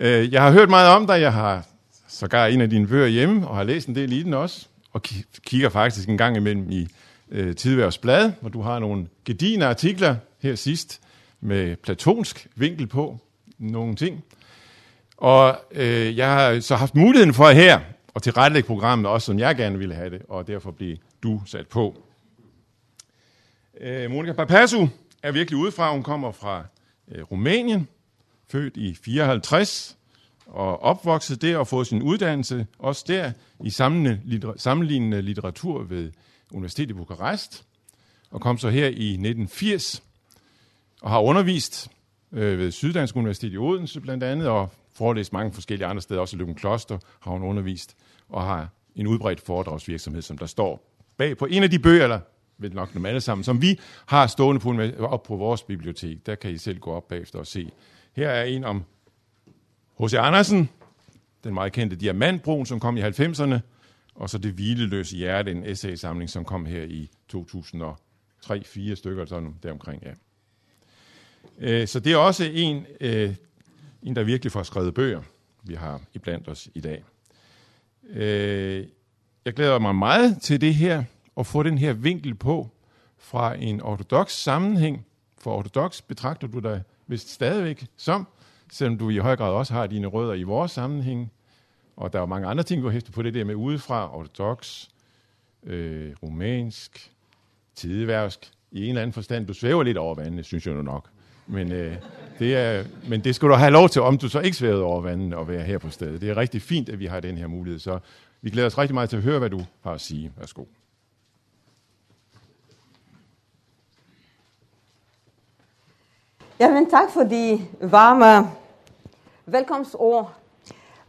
Øh, jeg har hørt meget om dig. Jeg har sågar en af dine bøger hjemme, og har læst en del i den også. Og kigger faktisk en gang imellem i øh, Tidværs hvor du har nogle gedigende artikler her sidst med platonsk vinkel på nogle ting. Og øh, jeg har så haft muligheden for her at tilrettelægge programmet også, som jeg gerne ville have det, og derfor blev du sat på. Øh, Monika Papasu er virkelig udefra. Hun kommer fra øh, Rumænien, født i 54 og opvokset der og fået sin uddannelse også der i sammenlignende litteratur ved Universitetet i Bukarest, og kom så her i 1980 og har undervist øh, ved Syddansk Universitet i Odense blandt andet, og forelæst mange forskellige andre steder, også i Løben Kloster har hun undervist, og har en udbredt foredragsvirksomhed, som der står bag på en af de bøger, eller ved nok dem alle sammen, som vi har stående på, op på vores bibliotek. Der kan I selv gå op bagefter og se. Her er en om H.C. Andersen, den meget kendte Diamantbroen, som kom i 90'erne, og så Det hvileløse hjerte, en essaysamling, som kom her i 2003-4 stykker, sådan deromkring, ja. Øh, så det er også en, øh, en, der virkelig får skrevet bøger, vi har iblandt os i dag. Øh, jeg glæder mig meget til det her, at få den her vinkel på fra en ortodox sammenhæng. For ortodox betragter du dig hvis stadigvæk som, selvom du i høj grad også har dine rødder i vores sammenhæng. Og der er mange andre ting, du har på det der med udefra, ortodox, øh, romansk, tideværsk, i en eller anden forstand. Du svæver lidt over vandene, synes jeg nu nok. Men, øh, det er, men det skal du have lov til, om du så ikke svæver over vandene og være her på stedet. Det er rigtig fint, at vi har den her mulighed. Så vi glæder os rigtig meget til at høre, hvad du har at sige. Værsgo. Jamen tak for de varme velkomstord.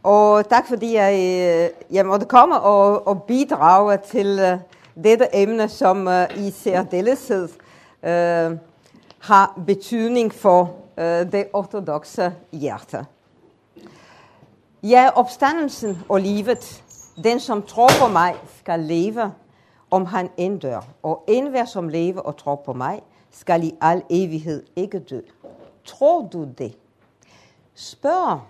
Og tak fordi jeg, øh, jeg måtte komme og, og bidrage til uh, dette emne, som uh, i særdeleshed uh, har betydning for uh, det ortodoxe hjerte. Ja, opstandelsen og livet, den som tror på mig, skal leve, om han end dør. Og enhver som lever og tror på mig, skal i al evighed ikke dø. Tror du det? Spørger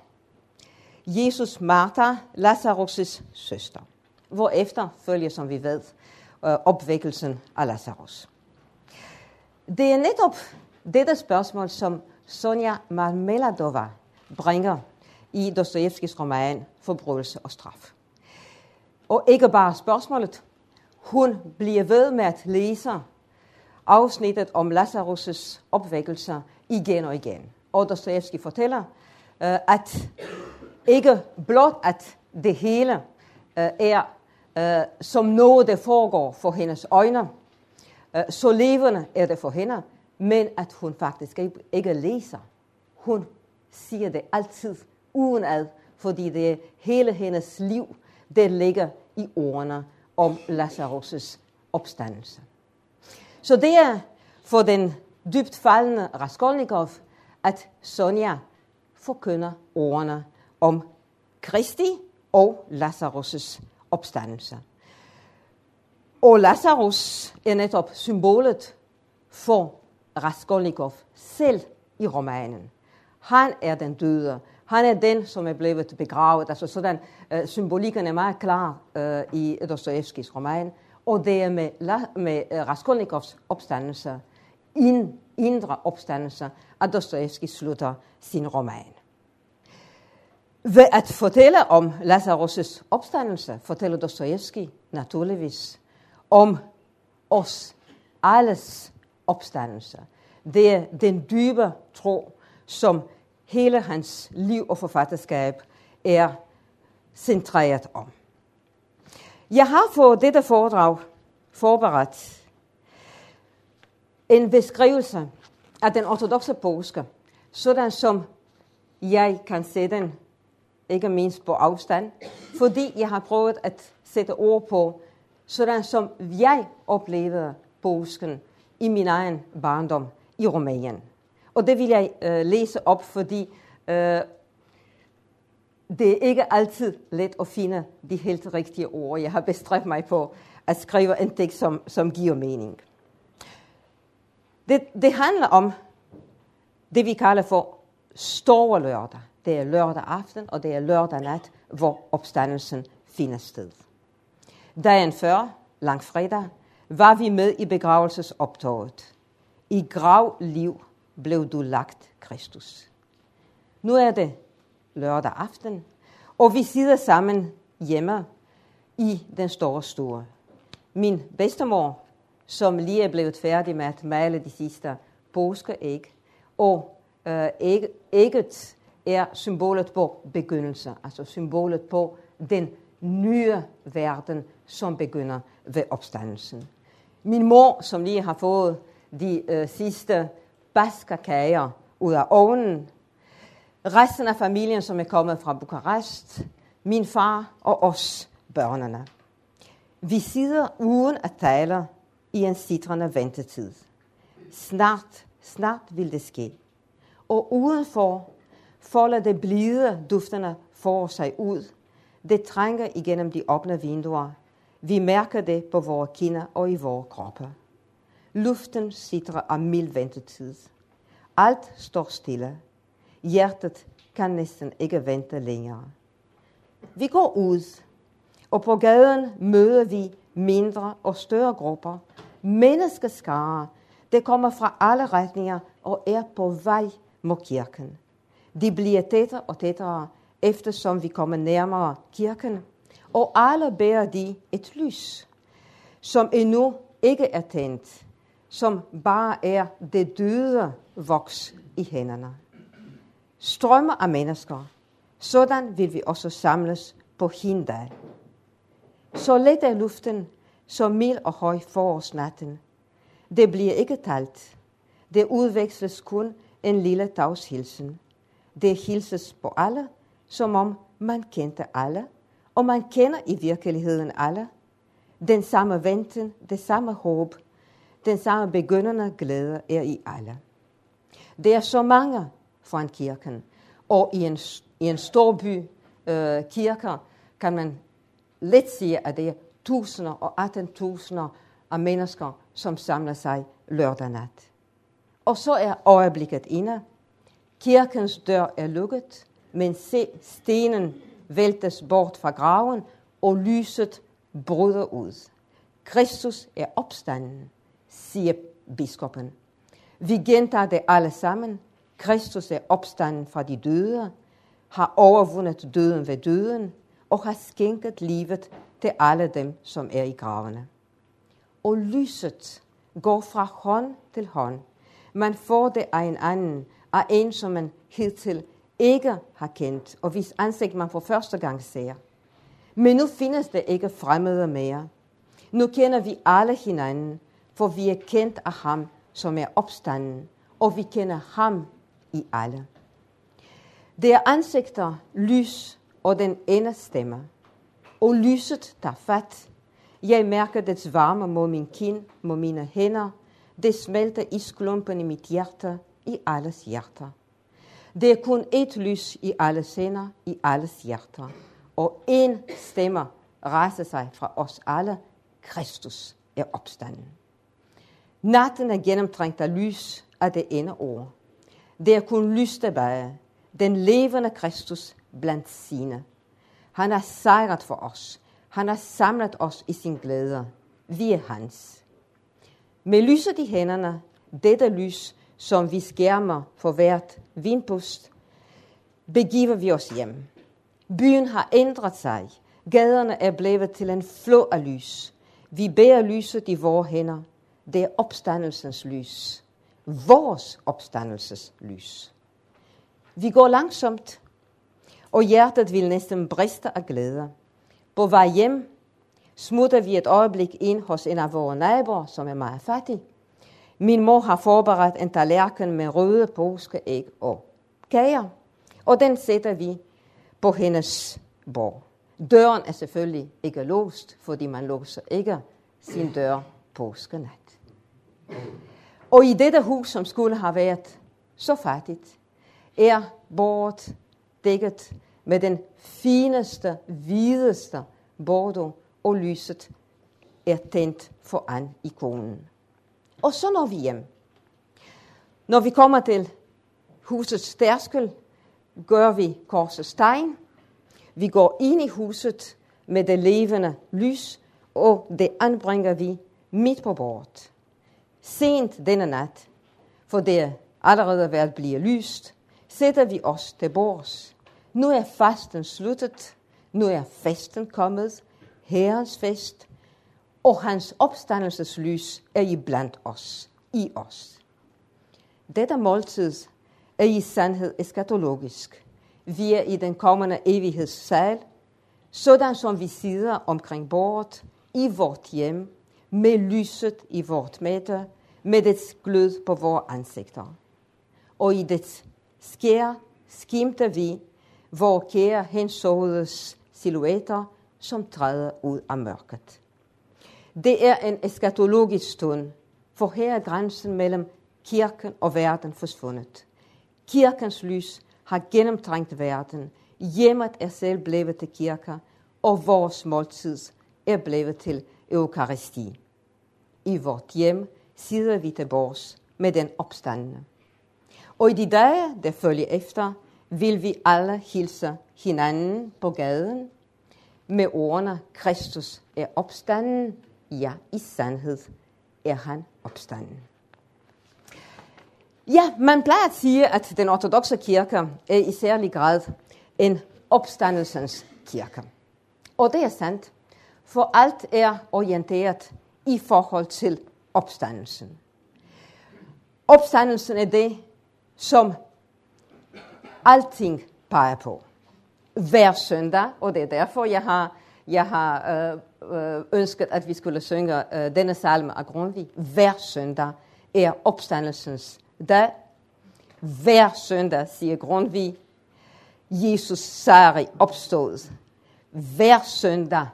Jesus Martha, Lazarus' søster. Hvorefter følger, som vi ved, øh, opvækkelsen af Lazarus. Det er netop dette spørgsmål, som Sonja Marmeladova bringer i Dostojevskis roman Forbrydelse og straf. Og ikke bare spørgsmålet, hun bliver ved med at læse afsnittet om Lazarus' opvækkelse igen og igen. Og Dostoevsky fortæller, øh, at ikke blot at det hele øh, er øh, som noget, der foregår for hendes øjne, øh, så levende er det for hende, men at hun faktisk ikke læser. Hun siger det altid udenad, fordi det er hele hendes liv, det ligger i ordene om Lazarus' opstandelse. Så det er for den dybt faldende Raskolnikov, at Sonja forkynder ordene om Kristi og Lazarus' opstandelse. Og Lazarus er netop symbolet for Raskolnikov selv i romanen. Han er den døde. Han er den, som er blevet begravet. Altså sådan, uh, symbolikken er meget klar uh, i Dostojevskis roman. Og det er med, med uh, Raskolnikovs opstandelse, in, indre opstandelse, at Dostoevsky slutter sin roman. Ved at fortælle om Lazarus' opstandelse, fortæller Dostoevsky naturligvis om os alles opstandelse. Det er den dybe tro, som hele hans liv og forfatterskab er centreret om. Jeg har for dette foredrag forberedt en beskrivelse af den ortodoxe påske, sådan som jeg kan se den ikke mindst på afstand, fordi jeg har prøvet at sætte ord på, sådan som jeg oplevede påsken i min egen barndom i Rumænien. Og det vil jeg øh, læse op, fordi øh, det er ikke altid let at finde de helt rigtige ord. Jeg har bestræbt mig på at skrive en tekst, som, som giver mening. Det, det handler om det, vi kalder for store lørdag. Det er lørdag aften, og det er lørdag nat, hvor opstandelsen finder sted. Dagen før, langfredag, var vi med i begravelsesoptoget. I gravliv blev du lagt, Kristus. Nu er det lørdag aften, og vi sidder sammen hjemme i den store stue. Min bedstemor, som lige er blevet færdig med at male de sidste påskeæg, og øh, æg, ægget er symbolet på begyndelse, altså symbolet på den nye verden, som begynder ved opstandelsen. Min mor, som lige har fået de øh, sidste baskakager ud af ovnen. Resten af familien, som er kommet fra Bukarest. Min far og os, børnene. Vi sidder uden at tale i en sitrende ventetid. Snart, snart vil det ske. Og udenfor folder det blide dufterne for sig ud. Det trænger igennem de åbne vinduer. Vi mærker det på vores kinder og i vores kroppe. Luften sidder af mild ventetid. Alt står stille. Hjertet kan næsten ikke vente længere. Vi går ud, og på gaden møder vi mindre og større grupper. Menneskeskare, det kommer fra alle retninger og er på vej mod kirken. De bliver tættere og tættere, eftersom vi kommer nærmere kirken. Og alle bærer de et lys, som endnu ikke er tændt som bare er det døde voks i hænderne. Strømmer af mennesker. Sådan vil vi også samles på Hindal. Så let er luften, så mild og høj forårsnatten. Det bliver ikke talt. Det udveksles kun en lille dagshilsen. Det hilses på alle, som om man kendte alle, og man kender i virkeligheden alle. Den samme venten, det samme håb, den samme begyndende glæde er i alle. Det er så mange foran kirken, og i en, i en stor by øh, kirker kan man let sige, at det er tusinder og atten tusinder af mennesker, som samler sig lørdag nat. Og så er øjeblikket inde. Kirkens dør er lukket, men se, stenen væltes bort fra graven, og lyset bryder ud. Kristus er opstanden siger biskoppen. Vi gentager det alle sammen. Kristus er opstanden fra de døde, har overvundet døden ved døden, og har skænket livet til alle dem, som er i gravene. Og lyset går fra hånd til hånd. Man får det af en anden, af en, som man hidtil ikke har kendt, og hvis ansigt man for første gang ser. Men nu findes det ikke fremmede mere. Nu kender vi alle hinanden, for vi er kendt af ham, som er opstanden, og vi kender ham i alle. Det er ansigter, lys og den ene stemme. Og lyset tager fat. Jeg mærker dets varme mod min kind, mod mine hænder. Det smelter isklumpen i mit hjerte, i alles hjerter. Det er kun et lys i alle hænder, i alles hjerter. Og en stemme rejser sig fra os alle. Kristus er opstanden. Natten er gennemtrængt af lys af det ene ord. Det er kun lys tilbage. Den levende Kristus blandt sine. Han har sejret for os. Han har samlet os i sin glæde. Vi er hans. Med lyset i hænderne, dette lys, som vi skærmer for hvert vindpust, begiver vi os hjem. Byen har ændret sig. Gaderne er blevet til en flå af lys. Vi bærer lyset i vores hænder det er opstandelsens lys. Vores opstandelses lys. Vi går langsomt, og hjertet vil næsten briste af glæde. På vej hjem smutter vi et øjeblik ind hos en af vores naboer, som er meget fattig. Min mor har forberedt en tallerken med røde påskeæg og kager, og den sætter vi på hendes bord. Døren er selvfølgelig ikke låst, fordi man låser ikke sin dør påskenat. Og i dette hus, som skulle have været så fattigt, er bordet dækket med den fineste, hvideste bordeaux, og lyset er tændt foran ikonen. Og så når vi hjem. Når vi kommer til husets tærskel, gør vi korsets tegn. Vi går ind i huset med det levende lys, og det anbringer vi midt på bordet. Sent denne nat, for det er allerede ved at blive lyst, sætter vi os til bords. Nu er fasten sluttet. Nu er festen kommet. Herrens fest. Og hans opstandelseslys er i blandt os. I os. Dette måltid er i sandhed eskatologisk. Vi er i den kommende evighedssal, sådan som vi sidder omkring bordet i vort hjem, med lyset i vort mætte, med dets glød på vores ansigter. Og i det skær skimter vi hvor kære hensovedes silhuetter, som træder ud af mørket. Det er en eskatologisk stund, for her er grænsen mellem kirken og verden forsvundet. Kirkens lys har gennemtrængt verden. Hjemmet er selv blevet til kirker, og vores måltid er blevet til eukaristi. I vort hjem sidder vi til bords med den opstandende. Og i de dage, der følger efter, vil vi alle hilse hinanden på gaden med ordene, Kristus er opstanden, ja, i sandhed er han opstanden. Ja, man plejer at sige, at den ortodoxe kirke er i særlig grad en opstandelsens kirke. Og det er sandt, for alt er orienteret i forhold til opstandelsen. Opstandelsen er det, som alting peger på. Hver søndag, og det er derfor, jeg har, jeg har øh, øh, ønsket, at vi skulle synge øh, denne salme af Grundtvig. Hver søndag er opstandelsens dag. Hver søndag, siger Grundtvig, Jesus sejr opstået. Hver søndag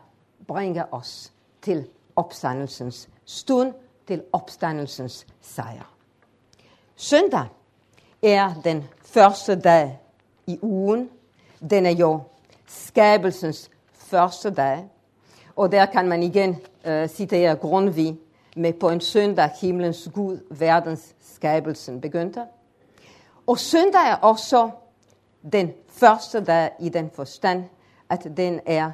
bringer os til opstandelsens stund, til opstandelsens sejr. Søndag er den første dag i ugen. Den er jo skabelsens første dag. Og der kan man igen uh, citere Grundtvig med på en søndag himlens Gud, verdens skabelsen begyndte. Og søndag er også den første dag i den forstand, at den er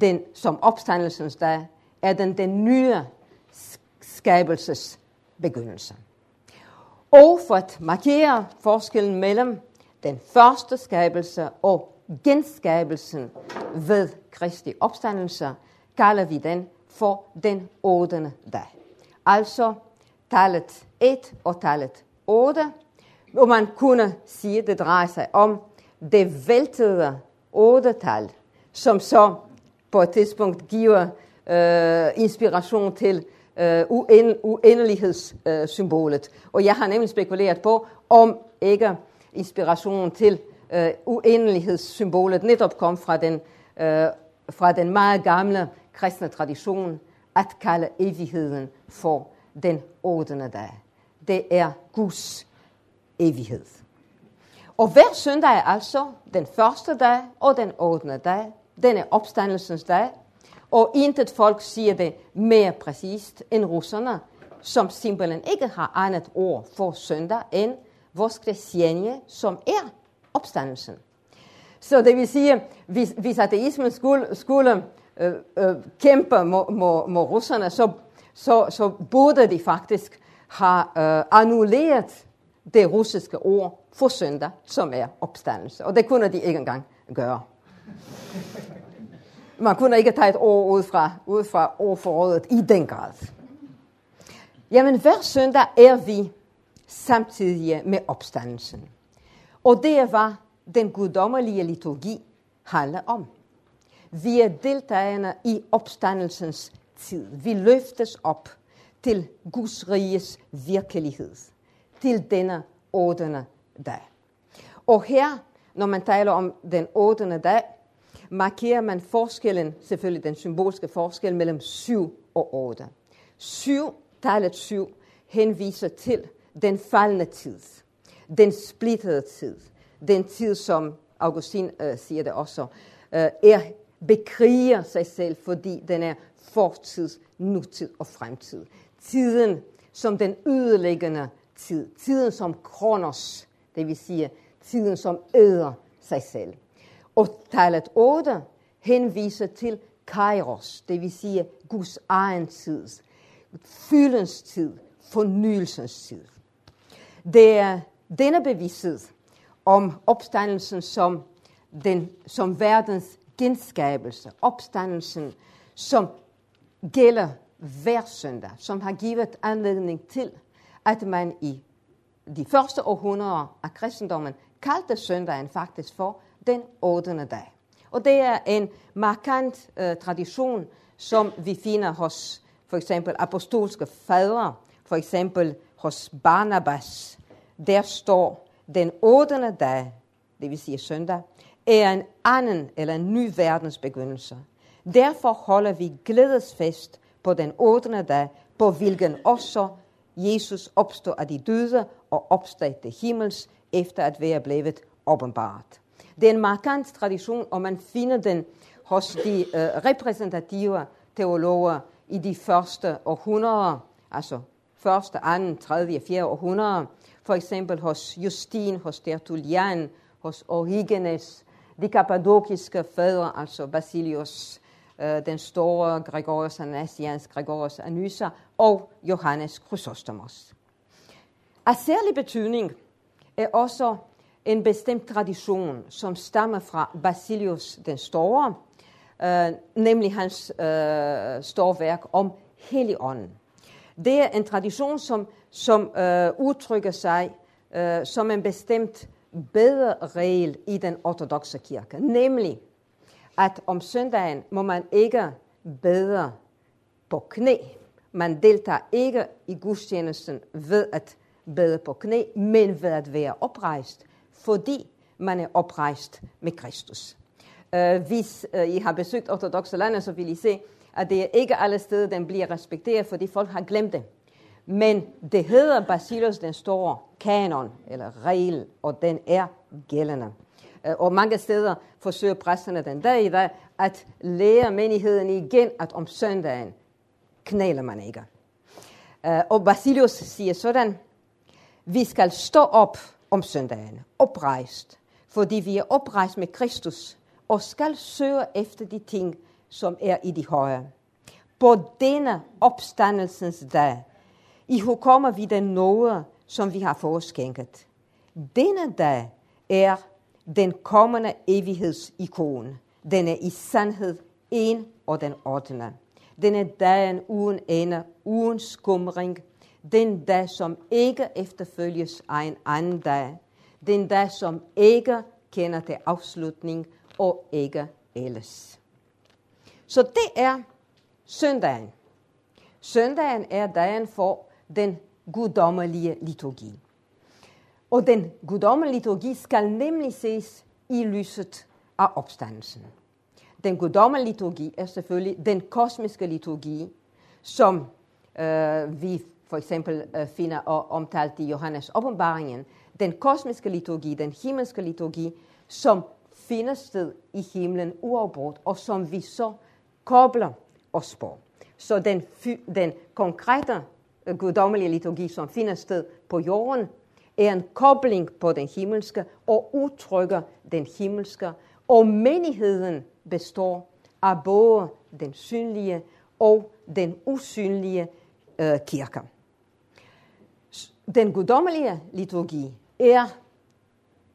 den, som opstandelsens dag, er den den nye skabelses begyndelse. Og for at markere forskellen mellem den første skabelse og genskabelsen ved Kristi opstandelse, kalder vi den for den 8. dag. Altså tallet 1 og tallet 8, hvor man kunne sige, at det drejer sig om det væltede 8-tal, som så på et tidspunkt giver øh, inspiration til øh, uendelighedssymbolet. Og jeg har nemlig spekuleret på, om ikke inspirationen til øh, uendelighedssymbolet netop kom fra den, øh, fra den meget gamle kristne tradition at kalde evigheden for den 8. dag. Det er Guds evighed. Og hver søndag er altså den første dag og den 8. dag. Den opstandelsens dag. Og intet folk siger det mere præcist end russerne, som simpelthen ikke har andet ord for søndag end voskresjenje, som er opstandelsen. Så det vil sige, hvis, hvis ateismen skulle, skulle øh, øh, kæmpe mod, mod, mod russerne, så, så, så burde de faktisk have øh, annulleret det russiske ord for søndag, som er opstandelse. Og det kunne de ikke engang gøre. Man kunne ikke tage et år ud fra, ud fra ordforrådet i den grad. Jamen, hver søndag er vi samtidig med opstandelsen. Og det er, hvad den guddommelige liturgi handler om. Vi er deltagerne i opstandelsens tid. Vi løftes op til Guds riges virkelighed. Til denne 8. dag. Og her, når man taler om den 8. dag, markerer man forskellen, selvfølgelig den symbolske forskel mellem 7 og 8. 7, tallet 7, henviser til den faldende tid, den splittede tid, den tid, som Augustin øh, siger det også, øh, er, bekriger sig selv, fordi den er fortid, nutid og fremtid. Tiden som den ødelæggende tid, tiden som kronos, det vil sige tiden som æder sig selv. Og tallet 8 henviser til kairos, det vil sige Guds egen tid, fyldens tid, fornyelsens tid. Det er denne bevidsthed om opstandelsen som, den, som verdens genskabelse, opstandelsen, som gælder hver søndag, som har givet anledning til, at man i de første århundreder af kristendommen kaldte søndagen faktisk for den 8. dag. Og det er en markant uh, tradition, som vi finder hos for eksempel apostolske fædre, for eksempel hos Barnabas. Der står, den 8. dag, det vil sige søndag, er en anden eller en ny verdens begyndelse. Derfor holder vi glædesfest på den 8. dag, på hvilken også Jesus opstod af de døde og opstod til himmels, efter at være blevet åbenbart. Det er en markant tradition, og man finder den hos de uh, repræsentative teologer i de første århundreder, altså første, anden, tredje, fjerde århundrede, for eksempel hos Justin, hos Tertullian, hos Origenes, de kappadokiske fædre, altså Basilius øh, den store, Gregorius Anasians, Gregorius Anysa og Johannes Chrysostomos. Af særlig betydning er også en bestemt tradition, som stammer fra Basilius den Store, øh, nemlig hans øh, storværk om Helligånden. Det er en tradition, som, som øh, udtrykker sig øh, som en bestemt bedre regel i den ortodoxe kirke, nemlig at om søndagen må man ikke bede på knæ. Man deltager ikke i gudstjenesten ved at bede på knæ, men ved at være oprejst, fordi man er oprejst med Kristus. Uh, hvis uh, I har besøgt ortodoxe lande, så vil I se, at det er ikke alle steder, den bliver respekteret, fordi folk har glemt det. Men det hedder Basilius den store kanon, eller regel, og den er gældende. Øh, og mange steder forsøger præsterne den dag i dag at lære menigheden igen, at om søndagen knæler man ikke. Øh, og Basilius siger sådan, vi skal stå op om søndagen, oprejst, fordi vi er oprejst med Kristus, og skal søge efter de ting, som er i de høje. På denne opstandelsens dag, i kommer vi den nåde, som vi har foreskænket. Denne dag er den kommende evighedsikon. Den er i sandhed en og den ordne. Den er dagen uden ende, uden skumring. Den dag, som ikke efterfølges af en anden dag. Den dag, som ikke kender til afslutning og ikke ellers. Så det er søndagen. Søndagen er dagen for den guddommelige liturgi. Og den guddommelige liturgi skal nemlig ses i lyset af opstandelsen. Den guddommelige liturgi er selvfølgelig den kosmiske liturgi, som øh, vi for eksempel øh, finder og omtalt i Johannes åbenbaringen. Den kosmiske liturgi, den himmelske liturgi, som finder sted i himlen uafbrudt, og som vi så kobler os på. Så den, den konkrete øh, guddommelige liturgi, som finder sted på jorden, er en kobling på den himmelske og udtrykker den himmelske. Og menigheden består af både den synlige og den usynlige øh, kirke. Den guddommelige liturgi er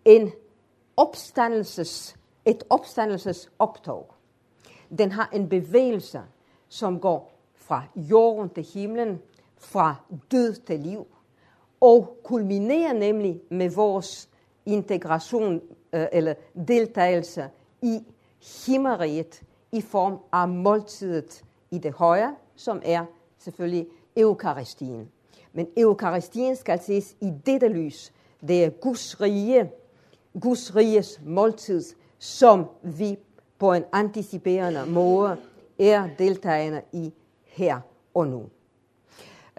en opstandelses, et opstandelsesoptog. Den har en bevægelse, som går fra jorden til himlen, fra død til liv, og kulminerer nemlig med vores integration øh, eller deltagelse i himmeriget i form af måltidet i det højre, som er selvfølgelig eukaristien. Men eukaristien skal ses i dette lys. Det er Guds rige, Guds riges måltid, som vi på en anticiperende måde er deltagende i her og nu.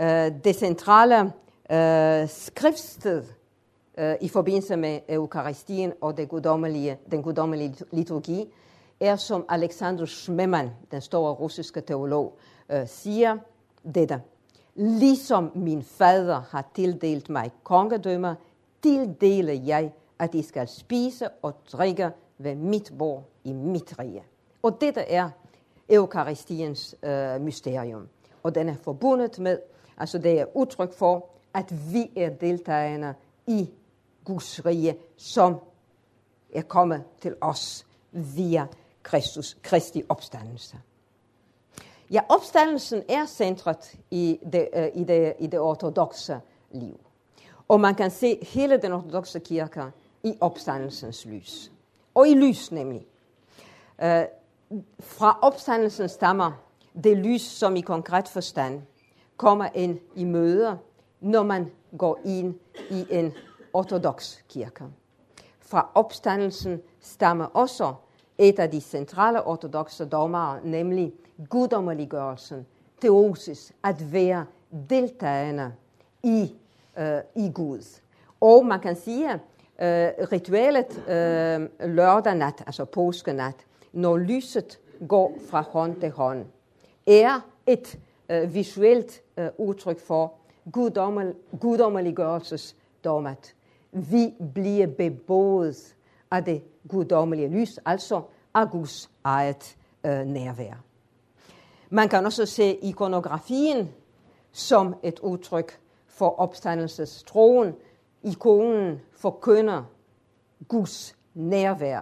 Øh, det centrale øh, skriftsted øh, i forbindelse med Eukaristien og det guddommelige, den guddommelige liturgi, er som Alexander Schmemann, den store russiske teolog, siger dette. Ligesom min fader har tildelt mig kongedømmer, tildeler jeg at I skal spise og drikke ved mit bord i mit rige. Og dette er eukaristiens øh, mysterium. Og den er forbundet med, altså det er udtryk for, at vi er deltagende i Guds rige, som er kommet til os via Kristus, Kristi opstandelse. Ja, opstandelsen er centret i det, øh, i det, i det ortodoxe liv. Og man kan se hele den ortodoxe kirke i opstandelsens lys. Og i lys nemlig. Øh, fra opstandelsen stammer det lys, som i konkret forstand kommer ind i møder, når man går ind i en ortodox kirke. Fra opstandelsen stammer også et af de centrale ortodoxe dogmer, nemlig guddommeliggørelsen, teosis, at være deltagende i, øh, i Gud. Og man kan sige, øh, ritualet øh, lørdag nat, altså påskenat, når lyset går fra hånd til hånd, er et øh, visuelt øh, udtryk for guddommel, guddommeliggørelsesdommet. Vi bliver beboet af det guddommelige lys, altså af Guds eget øh, nærvær. Man kan også se ikonografien som et udtryk for opstandelsestroen. Ikonen forkynder Guds nærvær,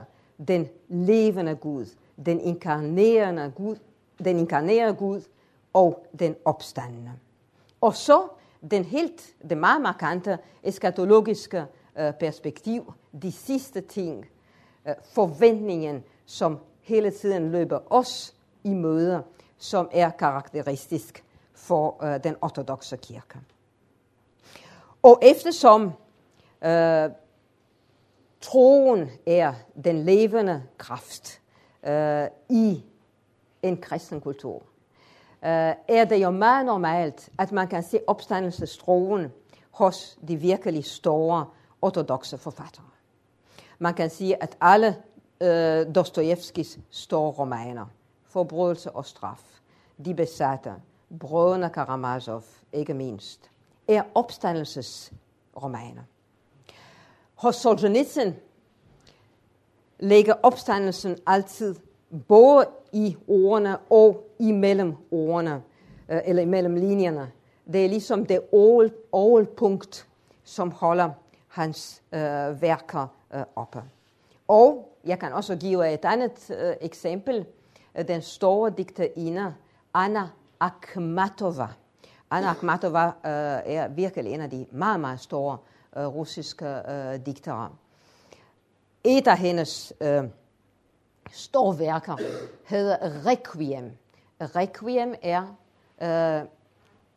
den levende Gud, den inkarnerende Gud, den inkarnerede Gud og den opstandende. Og så den helt, det meget markante eskatologiske øh, perspektiv, de sidste ting, øh, forventningen, som hele tiden løber os i møder, som er karakteristisk for øh, den ortodoxe kirke. Og eftersom øh, troen er den levende kraft øh, i en kristen kultur, øh, er det jo meget normalt, at man kan se opstandelsestroen hos de virkelig store ortodoxe forfattere. Man kan sige, at alle øh, Dostojevskis store romaner, Forbrydelse og straf, de besatte, Brødrene Karamazov, ikke mindst, er opstandelsesromaner. Hos Solzhenitsyn ligger opstandelsen altid både i ordene og imellem ordene, øh, eller imellem linjerne. Det er ligesom det overpunkt, som holder hans øh, værker øh, oppe. Og jeg kan også give et andet øh, eksempel. Den store digterinde Anna Akhmatova. Anna Akhmatova øh, er virkelig en af de meget, meget store øh, russiske øh, digtere. Et af hendes øh, store værker hedder Requiem. Requiem er øh,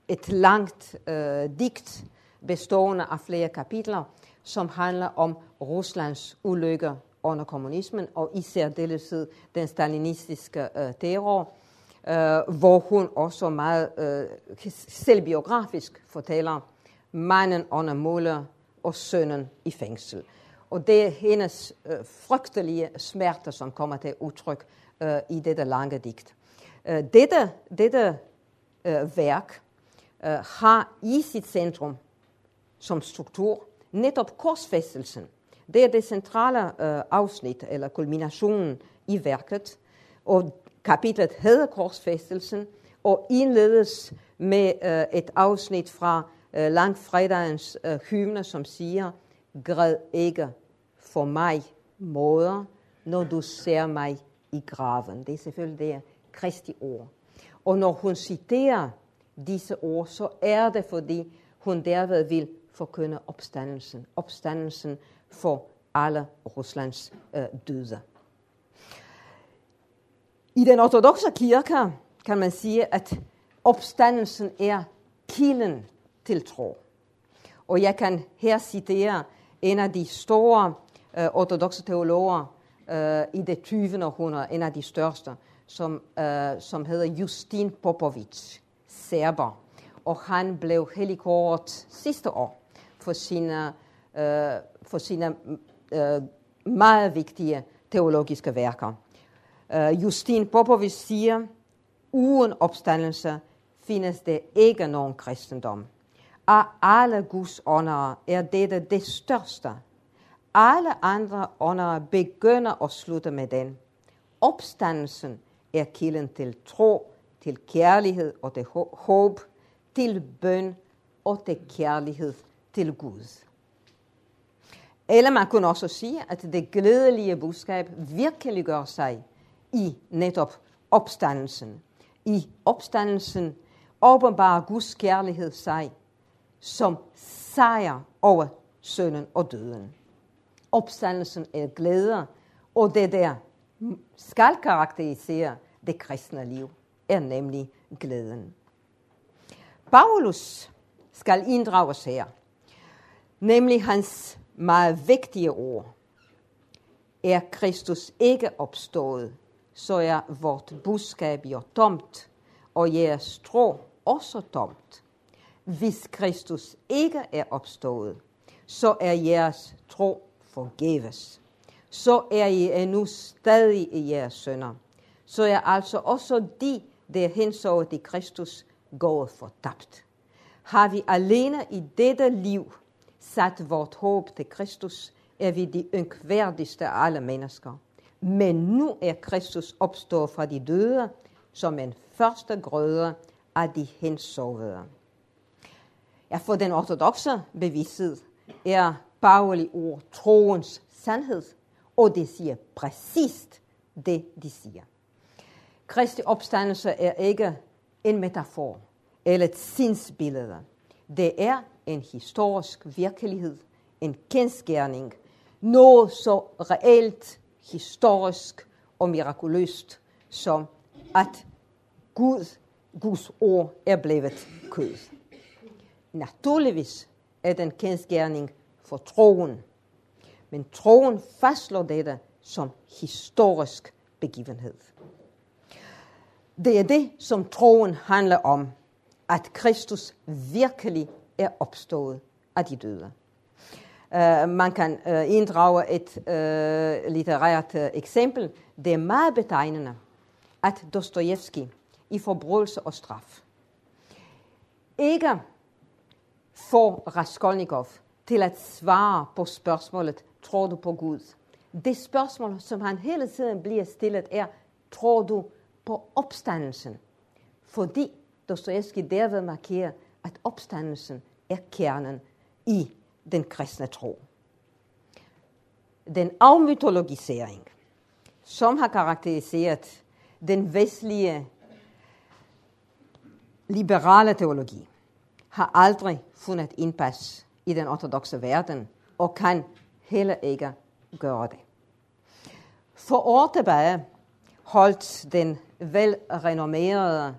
et langt øh, digt bestående af flere kapitler, som handler om Ruslands ulykker under kommunismen, og i særdeleshed den stalinistiske øh, terror, øh, hvor hun også meget øh, selvbiografisk fortæller manden under måler og sønnen i fængsel. Og det er hendes øh, frygtelige smerter, som kommer til udtryk øh, i dette lange digt. Øh, dette dette øh, værk øh, har i sit centrum som struktur netop korsfæstelsen. Det er det centrale øh, afsnit, eller kulminationen i værket. Og kapitlet hedder korsfæstelsen, og indledes med øh, et afsnit fra øh, langfredagens øh, hymne, som siger, Græd ikke for mig, moder, når du ser mig i graven. Det er selvfølgelig det Kristi ord. Og når hun citerer disse ord, så er det, fordi hun derved vil forkynde opstandelsen. Opstandelsen for alle Ruslands øh, døde. I den ortodoxe kirke kan man sige, at opstandelsen er kilden til tro. Og jeg kan her citere en af de store øh, ortodoxe teologer øh, i det 20. århundrede, en af de største, som, øh, som hedder Justin Popovic, serber. Og han blev helligkåret sidste år for sine, øh, for sine øh, meget vigtige teologiske værker. Uh, Justin Popovic siger, uden opstandelse findes det ikke nogen kristendom. Af alle Guds åndere er dette det største. alle andre åndere begynder at slutte med den. Opstandelsen er kilden til tro, til kærlighed og til håb, til bøn og til kærlighed til Gud. Eller man kunne også sige, at det glædelige budskab virkelig gør sig i netop opstandelsen. I opstandelsen åbenbarer Guds kærlighed sig som sejr over sønnen og døden. Opstandelsen er glæder, og det der skal karakterisere det kristne liv, er nemlig glæden. Paulus skal inddrages her, nemlig hans meget vigtige ord. Er Kristus ikke opstået, så er vort budskab jo tomt, og jeres tro også tomt. Hvis Kristus ikke er opstået, så er jeres tro forgæves. Så er I endnu stadig i jeres sønder. Så er altså også de, der hensovet i Kristus, gået fortabt. Har vi alene i dette liv sat vort håb til Kristus, er vi de ynkværdigste af alle mennesker. Men nu er Kristus opstået fra de døde som en første grøde af de hensovede. Ja, for den ortodoxe bevidsthed er Pauli ord troens sandhed, og det siger præcist det, de siger. Kristi opstandelse er ikke en metafor eller et sindsbillede. Det er en historisk virkelighed, en kendskærning, noget så reelt, historisk og mirakuløst, som at Gud, Guds ord er blevet kød. Naturligvis er den kendskærning for troen, men troen fastslår dette som historisk begivenhed. Det er det, som troen handler om, at Kristus virkelig er opstået af de døde. Uh, man kan eh, uh, inddrage et uh, litterært uh, eksempel. Det er meget betegnende, at Dostojevski i Forbrydelse og Straf ikke får Raskolnikov til at svare på spørgsmålet, tror du på Gud? Det spørgsmål, som han hele tiden bliver stillet, er, tror du på opstandelsen? Fordi Dostojevski derved markerer, at opstandelsen er kernen i den kristne tro. Den afmytologisering, som har karakteriseret den vestlige liberale teologi, har aldrig fundet indpas i den ortodoxe verden, og kan heller ikke gøre det. For år tilbage holdt den velrenommerede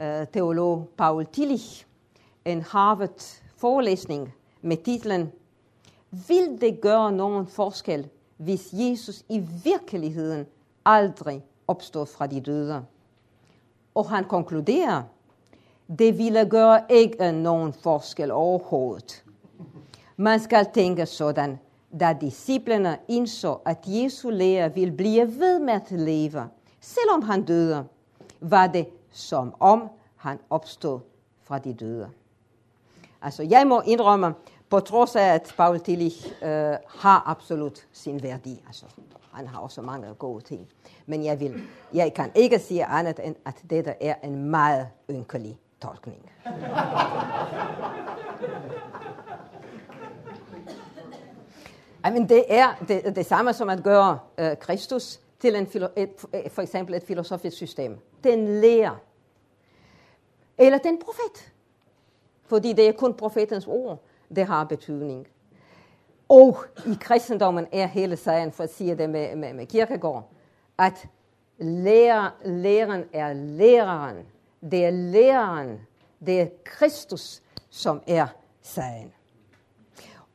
uh, teolog Paul Tillich en Harvard-forelæsning med titlen Vil det gøre nogen forskel, hvis Jesus i virkeligheden aldrig opstod fra de døde? Og han konkluderer, det ville gøre ikke nogen forskel overhovedet. Man skal tænke sådan, da disciplene indså, at Jesu lærer ville blive ved med at leve, selvom han døde, var det som om han opstod fra de døde. Altså, jeg må indrømme, på trods af, at Paul Tillich øh, har absolut sin værdi. Altså, han har også mange gode ting. Men jeg, vil, jeg kan ikke sige andet end, at dette er en meget ynkelig tolkning. I mean, det er det, det samme som at gøre uh, Kristus til en, filo, et, for eksempel et filosofisk system. Den lærer. Eller den profet. Fordi det er kun profetens ord, det har betydning. Og i kristendommen er hele sagen, for at sige det med, med, med kirkegård, at lærer, læreren er læreren. Det er læreren, det er Kristus, som er sagen.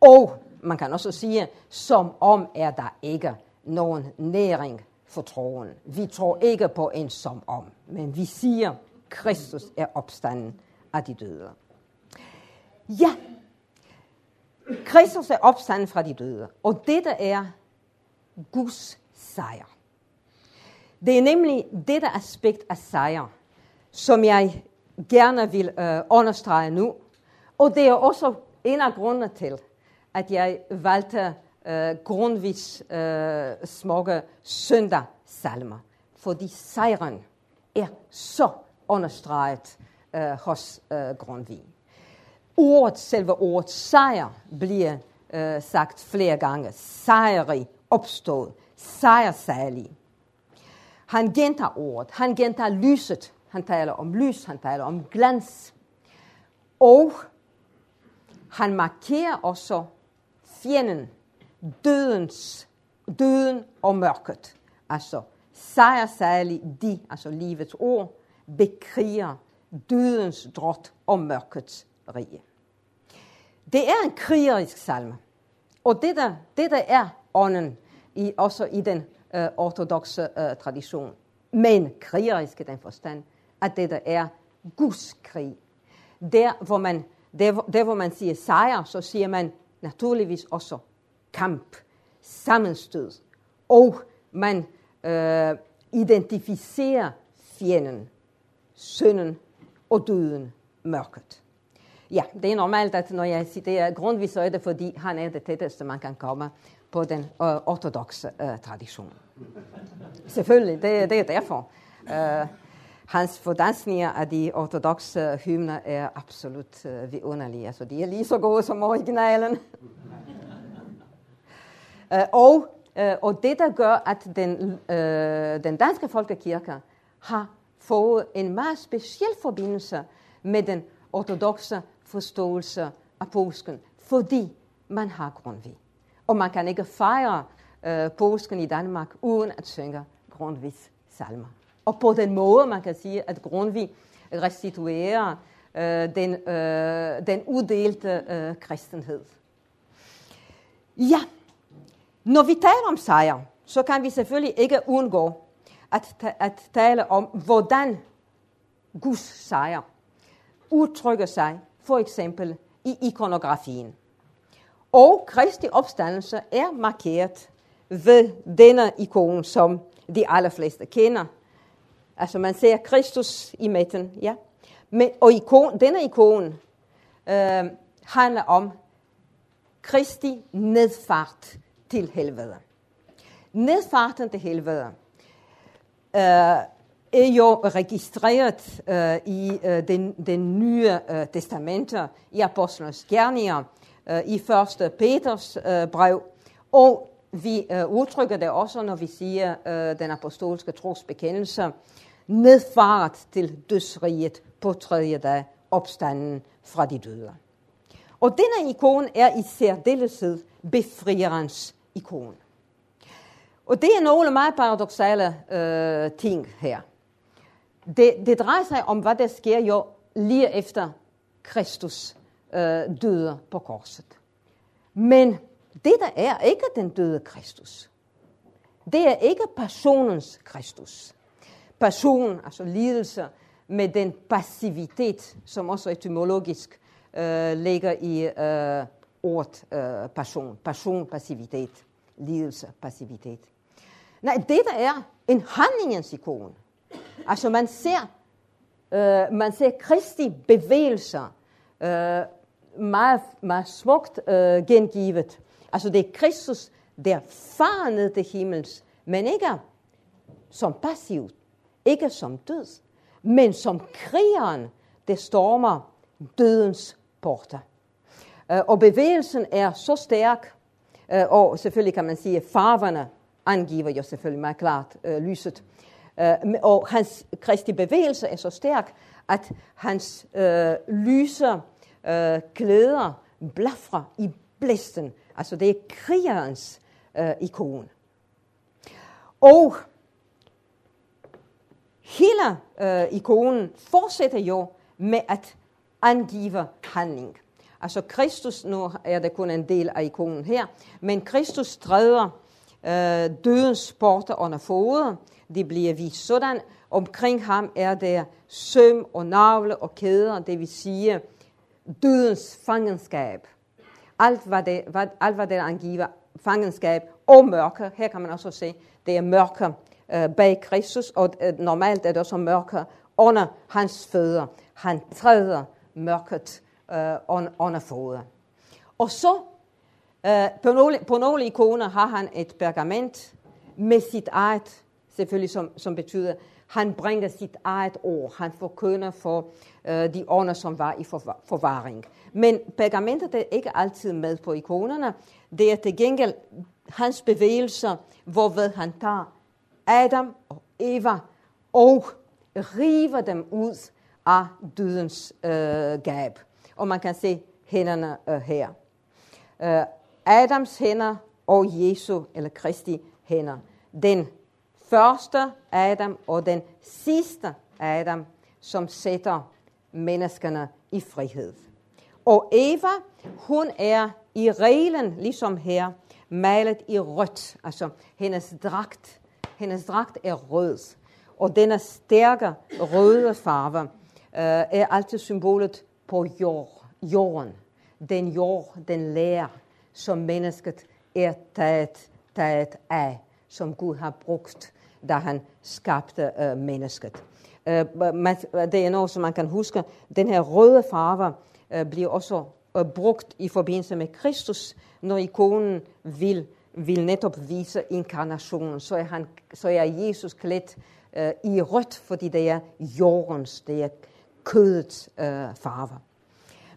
Og man kan også sige, som om er der ikke nogen næring for troen. Vi tror ikke på en som om, men vi siger, Kristus er opstanden af de døde. Ja, Kristus er opstanden fra de døde, og dette er Guds sejr. Det er nemlig dette aspekt af sejr, som jeg gerne vil øh, understrege nu. Og det er også en af grundene til, at jeg valgte øh, grundvis øh, smukke søndagssalmer. fordi sejren er så understreget øh, hos øh, Grundtvig. Ordet, selve ordet sejr, bliver øh, sagt flere gange. Sejrig, opstået, sejrsalig. Han gentager ordet, han gentager lyset, han taler om lys, han taler om glans. Og han markerer også fjenden, dødens, døden og mørket. Altså sejrsalig de, altså livets ord, bekriger dødens drot og mørkets rige. Det er en krigerisk salme. Og det der, det der er ånden, i, også i den øh, ortodoxe øh, tradition. Men krigerisk i den forstand, at det der er Guds krig. Der hvor, man, der, der, hvor man siger sejr, så siger man naturligvis også kamp, sammenstød. Og man øh, identificerer fjenden, synden og døden, mørket. Ja, det er normalt, at når jeg citerer Grundtvig, så er det fordi, han er det tætteste, man kan komme på den øh, uh, ortodoxe uh, øh, tradition. Selvfølgelig, det, det er derfor. Uh, hans fordansninger af de ortodoxe hymner er absolut uh, vidunderlige. Altså, de er lige så gode som originalen. uh, og, uh, og det, der gør, at den, uh, den danske folkekirke har fået en meget speciel forbindelse med den ortodoxe forståelse af påsken, fordi man har Grundtvig. Og man kan ikke fejre øh, påsken i Danmark uden at synge Grundtvigs salmer. Og på den måde, man kan sige, at Grundtvig restituerer øh, den, øh, den uddelte øh, kristenhed. Ja, når vi taler om sejr, så kan vi selvfølgelig ikke undgå at, at tale om, hvordan Guds sejr udtrykker sig for eksempel i ikonografien. Og Kristi opstandelse er markeret ved denne ikon, som de allerfleste kender. Altså man ser Kristus i midten, ja. Men, og ikon, denne ikon øh, handler om Kristi nedfart til helvede. Nedfarten til helvede øh, er jo registreret øh, i øh, den, den nye øh, testamenter, i Apostlenes Gerninger, øh, i 1. Peters øh, brev, og vi øh, udtrykker det også, når vi siger øh, den apostolske trosbekendelse, nedfart til dødsriget på tredje dag, opstanden fra de døde. Og denne ikon er i særdeleshed befrierens ikon. Og det er nogle meget paradoxale øh, ting her. Det, det drejer sig om, hvad der sker jo lige efter Kristus øh, døde på korset. Men det der er ikke den døde Kristus. Det er ikke personens Kristus. Person, altså lidelse, med den passivitet, som også etymologisk øh, ligger i øh, ordet øh, person. Person, passivitet. Lidelse, passivitet. Nej, det der er en handlingens ikon. Altså man ser, øh, man ser Kristi bevægelser øh, meget, meget smukt øh, gengivet. Altså det er Kristus, der farer ned til himmels, men ikke som passiv, ikke som død, men som krigeren, der stormer dødens porter. Øh, og bevægelsen er så stærk, øh, og selvfølgelig kan man sige, at farverne angiver jo selvfølgelig meget klart øh, lyset. Øh, og hans kristi bevægelse er så stærk, at hans øh, lyser øh, klæder blafrer i blæsten. Altså det er krigerens øh, ikon. Og hele øh, ikonen fortsætter jo med at angive handling. Altså Kristus, nu er det kun en del af ikonen her, men Kristus træder øh, dødens porter under fodet. Det bliver vist sådan. Omkring ham er der søm og navle og kæder, det vil sige dødens fangenskab. Alt hvad det, hvad, alt hvad det angiver fangenskab og mørke. Her kan man også se, det er mørke øh, bag Kristus, og øh, normalt er det også mørke under hans fødder. Han træder mørket øh, under, under fodet. Og så Øh, på, nogle, på nogle ikoner har han et pergament med sit eget, selvfølgelig som, som betyder, han bringer sit eget ord. Han forkynder for øh, de ånder, som var i forvaring. Men pergamentet er ikke altid med på ikonerne. Det er til gengæld hans bevægelser, hvorved han tager Adam og Eva og river dem ud af dødens øh, gab. Og man kan se hænderne øh, her. Øh, Adams hænder og Jesu eller Kristi hænder. Den første Adam og den sidste Adam, som sætter menneskerne i frihed. Og Eva, hun er i reglen, ligesom her, malet i rødt. Altså hendes dragt, hendes dragt er rød. Og denne stærke røde farve øh, er altid symbolet på jord, jorden. Den jord, den lær, som mennesket er taget, taget af, som Gud har brugt, da han skabte øh, mennesket. Øh, det er noget, som man kan huske. Den her røde farve øh, bliver også øh, brugt i forbindelse med Kristus, når ikonen vil, vil netop vise inkarnationen. Så er, han, så er Jesus klædt øh, i rødt, fordi det er jordens, det er kødets øh, farve.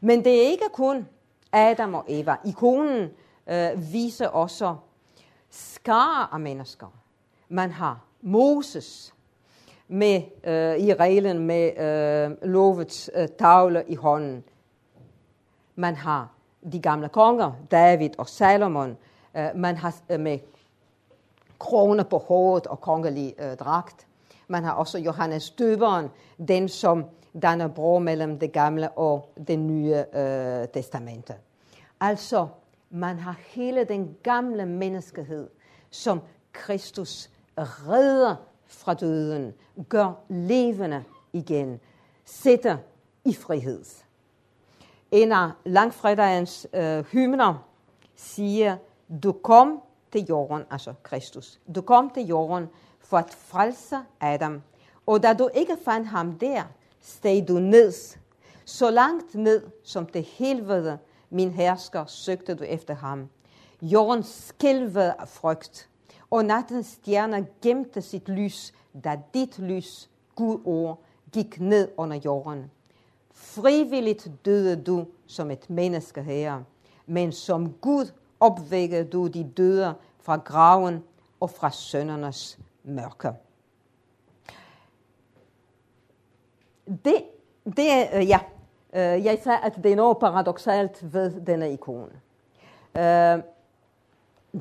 Men det er ikke kun Adam og Eva. Ikonen øh, viser også skar af mennesker. Man har Moses med øh, i reglen med øh, lovets øh, tavle i hånden. Man har de gamle konger, David og Salomon. Øh, man har øh, med krone på hovedet og kongelig øh, dragt. Man har også Johannes Døberen, den som danner bro mellem det gamle og det nye øh, testamente. Altså, man har hele den gamle menneskehed, som Kristus redder fra døden, gør levende igen, sætter i frihed. En af langfredagens øh, hymner siger, du kom til jorden, altså Kristus. Du kom til jorden for at frelse Adam. Og da du ikke fandt ham der, steg du ned, så langt ned som det helvede, min hersker, søgte du efter ham. Jorden skælvede af frygt, og nattens stjerner gemte sit lys, da dit lys, Gud ord, gik ned under jorden. Frivilligt døde du som et menneske her, men som Gud opvækkede du de døde fra graven og fra søndernes mørke. Det, det er, øh, ja, øh, jeg sagde, at det er noget paradoxalt ved denne ikon. Øh,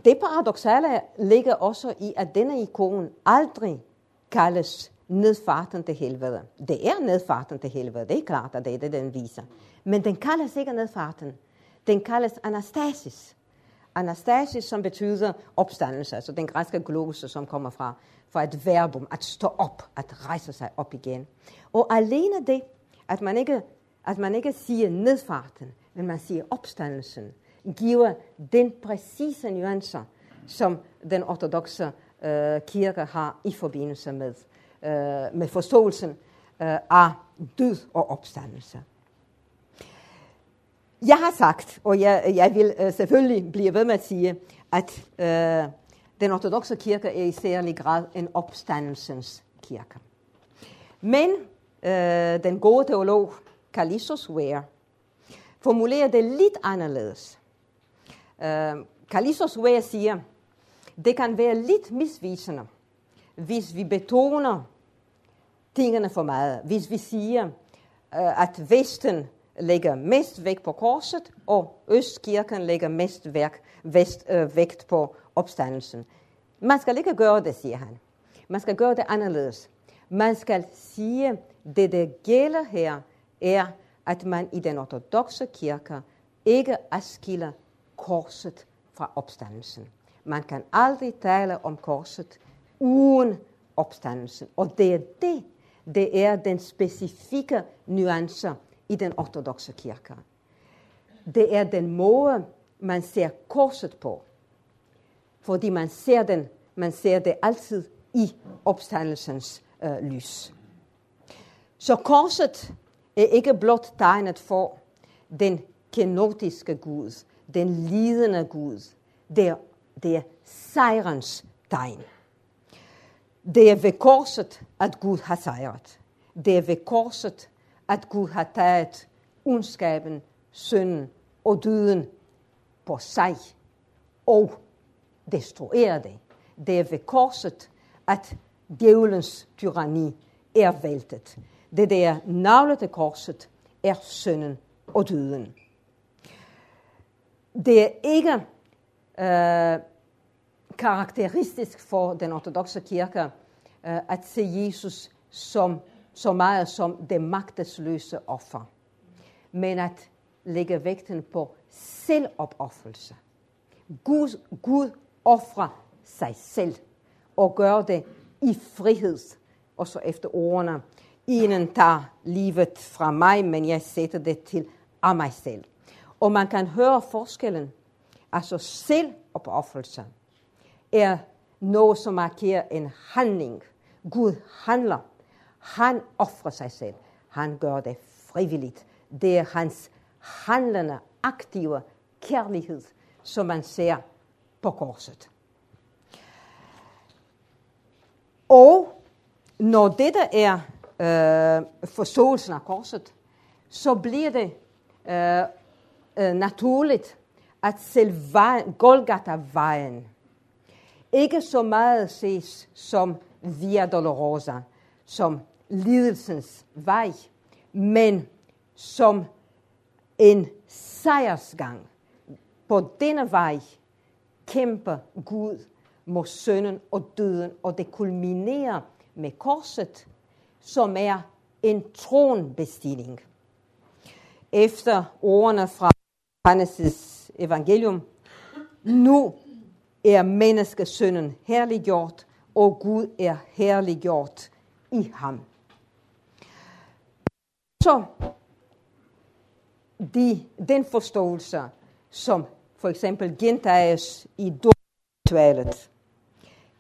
det paradoxale ligger også i, at denne ikon aldrig kaldes nedfarten til helvede. Det er nedfarten til helvede, det er klart, at det er det, den viser. Men den kaldes ikke nedfarten. Den kaldes anastasis. Anastasis, som betyder opstandelse, altså den græske glose, som kommer fra, fra et verbum, at stå op, at rejse sig op igen. Og alene det, at man ikke, at man ikke siger nedfarten, men man siger opstandelsen, giver den præcise nuancer, som den ortodoxe øh, kirke har i forbindelse med, øh, med forståelsen øh, af død og opstandelse. Jeg har sagt, og jeg, jeg vil øh, selvfølgelig blive ved med at sige, at øh, den ortodoxe kirke er i særlig grad en opstandelsens kirke. Men øh, den gode teolog Callisos Ware formulerer det lidt anderledes. Ehm, øh, Callistus Ware siger, det kan være lidt misvisende, hvis vi betoner tingene for meget. Eh, hvis vi siger, øh, at Vesten lægger mest vægt på korset, og Østkirken lægger mest vægt, vest, øh, vægt på opstandelsen. Man skal ikke gøre det, siger han. Man skal gøre det anderledes. Man skal sige, det der gælder her, er, at man i den ortodoxe kirke ikke adskiller korset fra opstandelsen. Man kan aldrig tale om korset uden opstandelsen. Og det er det, det er den specifikke nuance i den ortodoxe kirke. Det er den måde, man ser korset på. Fordi man ser, den, man ser det altid i opstandelsens øh, lys. Så korset er ikke blot tegnet for den kenotiske Gud, den lidende Gud. Det er, det er sejrens tegn. Det er ved korset, at Gud har sejret. Det er ved korset, at Gud har taget ondskaben, synden og døden på sig og destrueret det. Det er ved korset, at djævelens tyranni er væltet. Det der navle korset er synden og døden. Det er ikke øh, karakteristisk for den ortodoxe kirke øh, at se Jesus som så meget som det magtesløse offer, men at lægge vægten på selvopoffrelse. Gud, Gud offrer sig selv og gør det i frihed. Og så efter ordene, ingen tager livet fra mig, men jeg sætter det til af mig selv. Og man kan høre forskellen. Altså selvopoffrelse er noget, som markerer en handling. Gud handler. Han offrer sig selv. Han gør det frivilligt. Det er hans handlende, aktive kærlighed, som man ser på korset. Og når dette er øh, forståelsen af korset, så bliver det øh, øh, naturligt, at selv Golgata-vejen ikke så meget ses som Via Dolorosa, som lidelsens vej, men som en sejrsgang. På denne vej kæmper Gud mod sønnen og døden, og det kulminerer med korset, som er en tronbestilling. Efter ordene fra Johannes' evangelium, nu er menneskesønnen herliggjort, og Gud er herliggjort i ham. Så de, den forståelse, som for eksempel gentages i ritualet.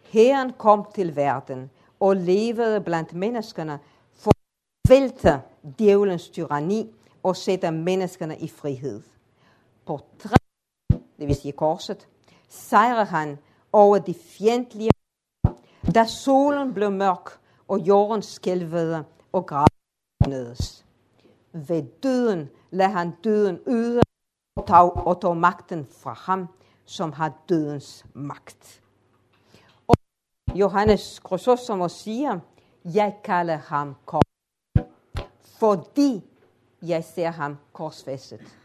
Herren kom til verden og levede blandt menneskerne for at vælte djævelens tyranni og sætte menneskerne i frihed. På tre, det vil sige korset, sejrer han over de fjendtlige, da solen blev mørk og jorden skælvede og gravnedes. Ved døden lader han døden yde og tog, og tog magten fra ham, som har dødens magt. Og Johannes Chrysostomos siger, jeg kalder ham kors, fordi jeg ser ham korsfæstet.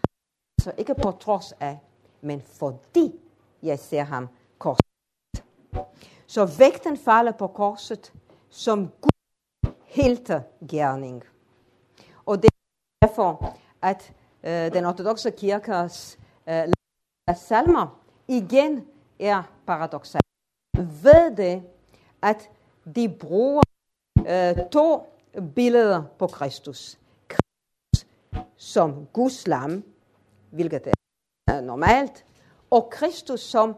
Altså ikke på trods af, men fordi jeg ser ham korset. Så vægten falder på korset som Gud helte gerning. Og det er derfor, at øh, den ortodoxe kirkes øh, salmer igen er paradoxal. Ved det, at de bruger øh, to billeder på Kristus. Kristus som Guds lam, hvilket er normalt, og Kristus som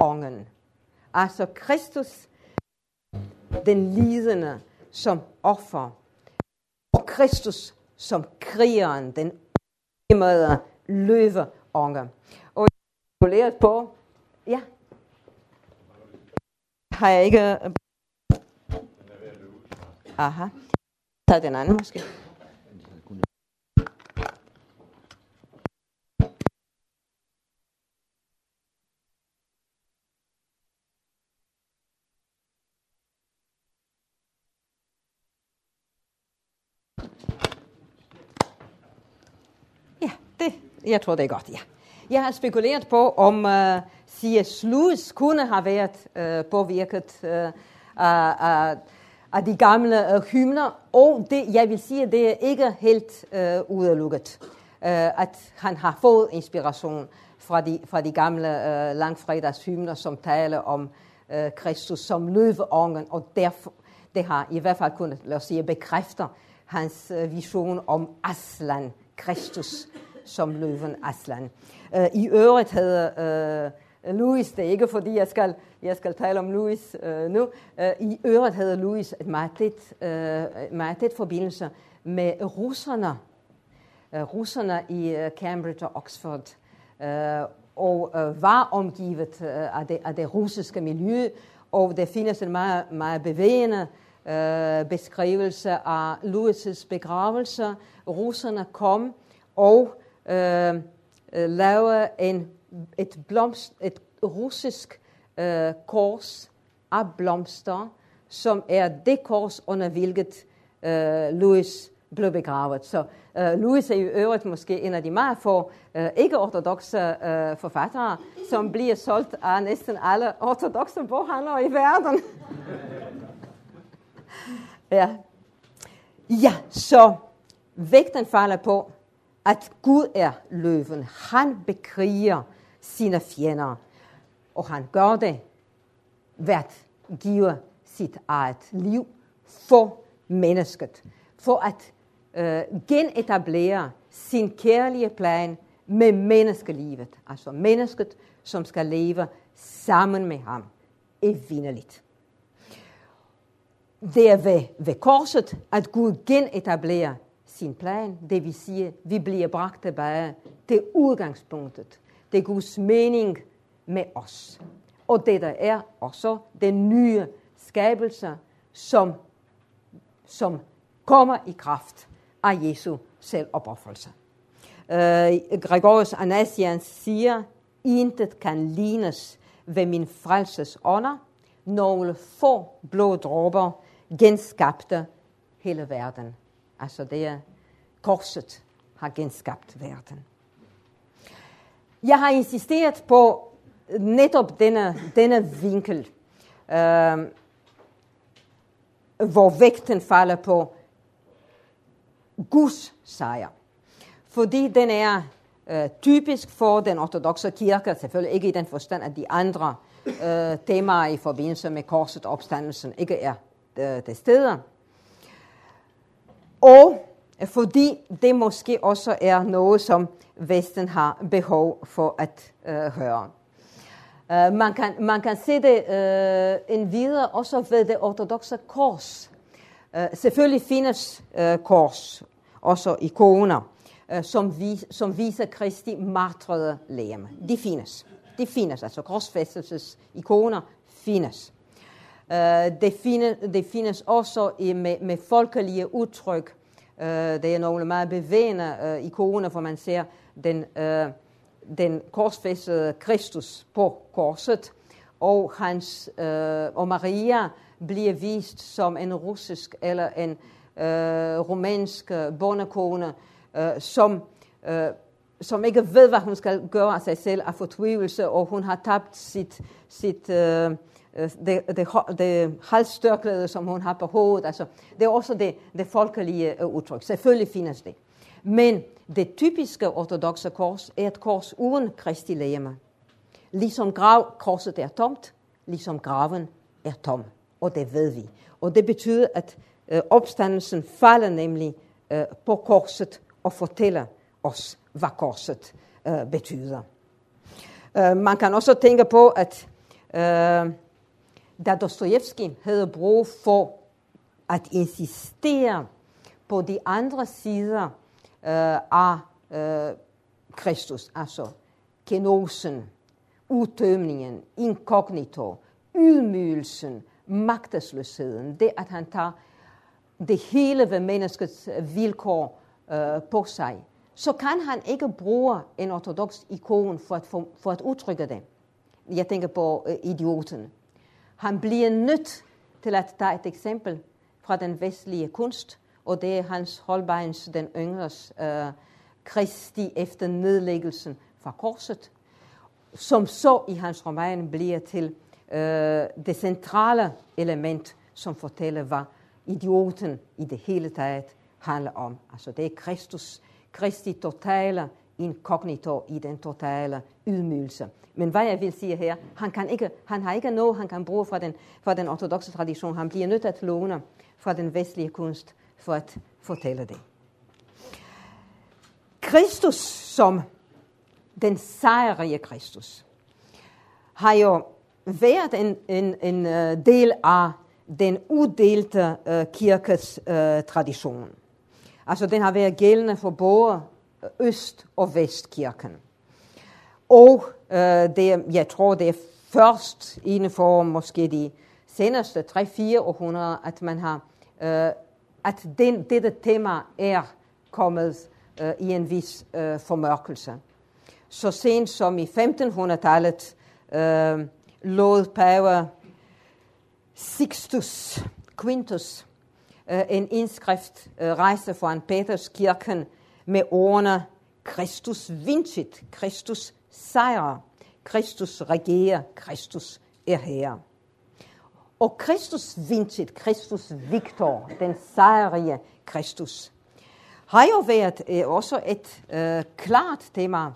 ånden. Altså Kristus, den lidende, som offer. Og Kristus som krigeren, den løve løveånge. Og jeg har på, ja, har jeg ikke... Aha. Tag den anden måske. Ja, det, jeg tror, det er godt, ja. Jeg har spekuleret på, om øh, uh, C.S. Lewis kunne have været uh, påvirket uh, af, af, af de gamle uh, hymner, og det, jeg vil sige, det er ikke helt uh, udelukket, uh, at han har fået inspiration fra de, fra de gamle uh, langfredagshymner, som taler om uh, Kristus som løveången, og derfor, det har i hvert fald kunnet, lad os sige, bekræfter hans uh, vision om Aslan, Kristus som løven Aslan. Uh, I øvrigt havde uh, øh, Louis, det er ikke fordi jeg skal, jeg skal tale om Louis øh, nu, uh, i øvrigt havde Louis et meget tæt, uh, meget tæt forbindelse med russerne. øh, russerne i Cambridge og Oxford, øh, og øh, var omgivet øh, af, det, af det russiske miljø, og der findes en meget, meget bevægende øh, beskrivelse af Louis' begravelse. Russerne kom og Ehm, eh, øh, lave en, et, blomst, et russisk øh, kors af blomster, som er det kors, under hvilket øh, Louis blev begravet. Så uh, Louis er i øvrigt måske en af de meget få uh, ikke-ortodoxe uh, forfattere, som bliver solgt af næsten alle ortodoxe boghandlere i verden. ja. ja, så vægten falder på, at Gud er løven. Han bekriger sine fjender, og han gør det ved at give sit eget liv for mennesket, for at øh, genetablere sin kærlige plan med menneskelivet. Altså mennesket, som skal leve sammen med ham evindeligt. Det er ved, ved korset, at Gud genetablerer sin plan. Det vil sige, vi bliver bragt tilbage til udgangspunktet. Det er Guds mening med os. Og det der er også den nye skabelse, som, som kommer i kraft af Jesu selvopoffrelse. Uh, Gregorius Anasian siger, intet kan lignes ved min frelses ånder, nogle få blå dråber genskabte hele verden. Altså det er korset har genskabt verden. Jeg har insisteret på netop denne, denne vinkel, øh, hvor vægten falder på Guds sejr. Fordi den er øh, typisk for den ortodoxe kirke, selvfølgelig ikke i den forstand, at de andre øh, temaer i forbindelse med korset og opstandelsen ikke er øh, det steder. Og fordi det måske også er noget, som Vesten har behov for at øh, høre. Uh, man, kan, man kan se det øh, uh, en videre også ved det ortodoxe kors. Uh, selvfølgelig findes uh, kors, også ikoner, uh, som, vis, som viser Kristi martrede læme. De findes. De findes, altså korsfæstelses ikoner findes. Uh, det, findes det findes også i, med, med folkelige udtryk. Uh, det er nogle meget bevægende uh, ikoner, hvor man ser den... Uh, den korsfæstede Kristus på korset, og, hans, øh, og Maria bliver vist som en russisk eller en øh, romansk bondekone, øh, som, øh, som ikke ved, hvad hun skal gøre af sig selv af fortvivlelse, og hun har tabt sit, sit øh, Øh, det, det, det halsstørklæde, som hun har på hovedet. Altså, det er også det, det folkelige øh, udtryk. Selvfølgelig findes det. Men det typiske ortodoxe kors er et kors uden Kristi lægeme. Ligesom grav, korset er tomt, ligesom graven er tom. Og det ved vi. Og det betyder, at øh, opstandelsen falder nemlig øh, på korset og fortæller os, hvad korset øh, betyder. Øh, man kan også tænke på, at øh, da Dostojevski havde brug for at insistere på de andre sider øh, af øh, Kristus, altså kenosen, udtømningen, inkognito, ydmygelsen, magtesløsheden, det at han tager det hele ved menneskets øh, vilkår øh, på sig, så kan han ikke bruge en ortodox ikon for at, for, for at udtrykke det. Jeg tænker på øh, idioten. Han bliver nødt til at tage et eksempel fra den vestlige kunst, og det er Hans Holbeins, den yngres, øh, Kristi efter nedlæggelsen fra korset, som så i hans roman bliver til øh, det centrale element, som fortæller, hvad idioten i det hele taget handler om. Altså det er Kristus, Kristi totale incognito i den totale ydmygelse. Men hvad jeg vil sige her, han, kan ikke, han har ikke noget, han kan bruge fra den, fra den ortodoxe tradition. Han bliver nødt til at låne fra den vestlige kunst for at fortælle det. Kristus som den sejrige Kristus har jo været en, en, en øh, del af den uddelte uh, øh, kirkes uh, tradition. Altså den har været gældende for både Øst- og Vestkirken. Og øh, det, jeg tror, det er først inden for måske de seneste 3-4 århundreder, at man har, øh, at den, dette tema er kommet øh, i en vis øh, formørkelse. Så sent som i 1500-tallet øh, lod pave Sixtus Quintus øh, en indskrift øh, rejse foran Peterskirken kirken med ordene Kristus vincit, Kristus sejrer, Kristus regerer, Kristus er herre. Og Kristus vincit, Kristus victor, den sejrige Kristus, har jo været eh, også et øh, klart tema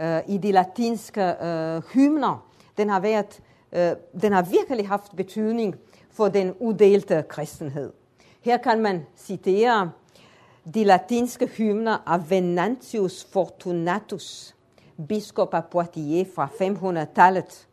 øh, i de latinske øh, hymner. Den har, været, øh, den har virkelig haft betydning for den udelte kristenhed. Her kan man citere de latinske hymner af Venantius Fortunatus, biskop af Poitiers fra 500-tallet.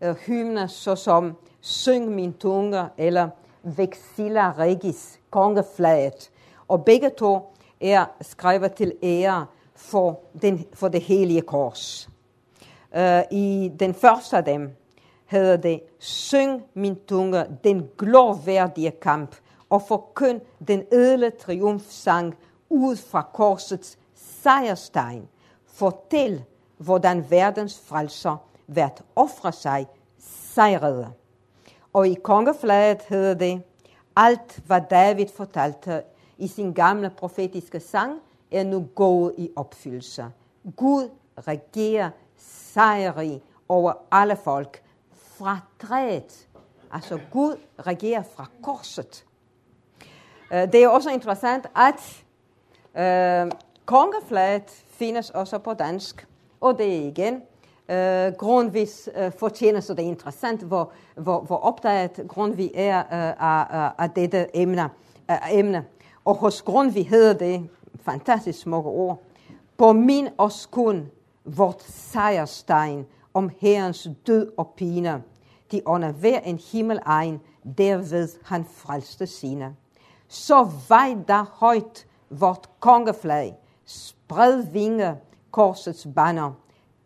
Øh, hymner såsom Syng min tunge eller Vexilla Regis, kongeflaget. Og begge to er skrevet til ære for, den, for det hellige kors. Uh, I den første af dem hedder det, Syng min tunge den glorværdige kamp, og forkynd den edle triumfsang ud fra korsets sejrstegn. Fortæl, hvordan verdens frelser hvert ofre sig sejrede. Og i kongeflaget hedder det, alt hvad David fortalte i sin gamle profetiske sang, er nu gået i opfyldelse. Gud regerer sejrig over alle folk fra træet. Altså Gud regerer fra korset. Uh, det er også interessant, at uh, kongeflaget findes også på dansk. Og det er igen øh, uh, Grundvis uh, fortjener, så det er interessant, hvor, hvor, hvor opdaget Grundvi er uh, af, af dette emne. Uh, emne. Og hos Grundvi hedder det, fantastisk smukke ord, på min os kun vort sejrstein om herrens død og pine. De under hver en himmel egen, derved han frelste sine. Så vej der højt vort kongeflag, spred vinge korsets banner,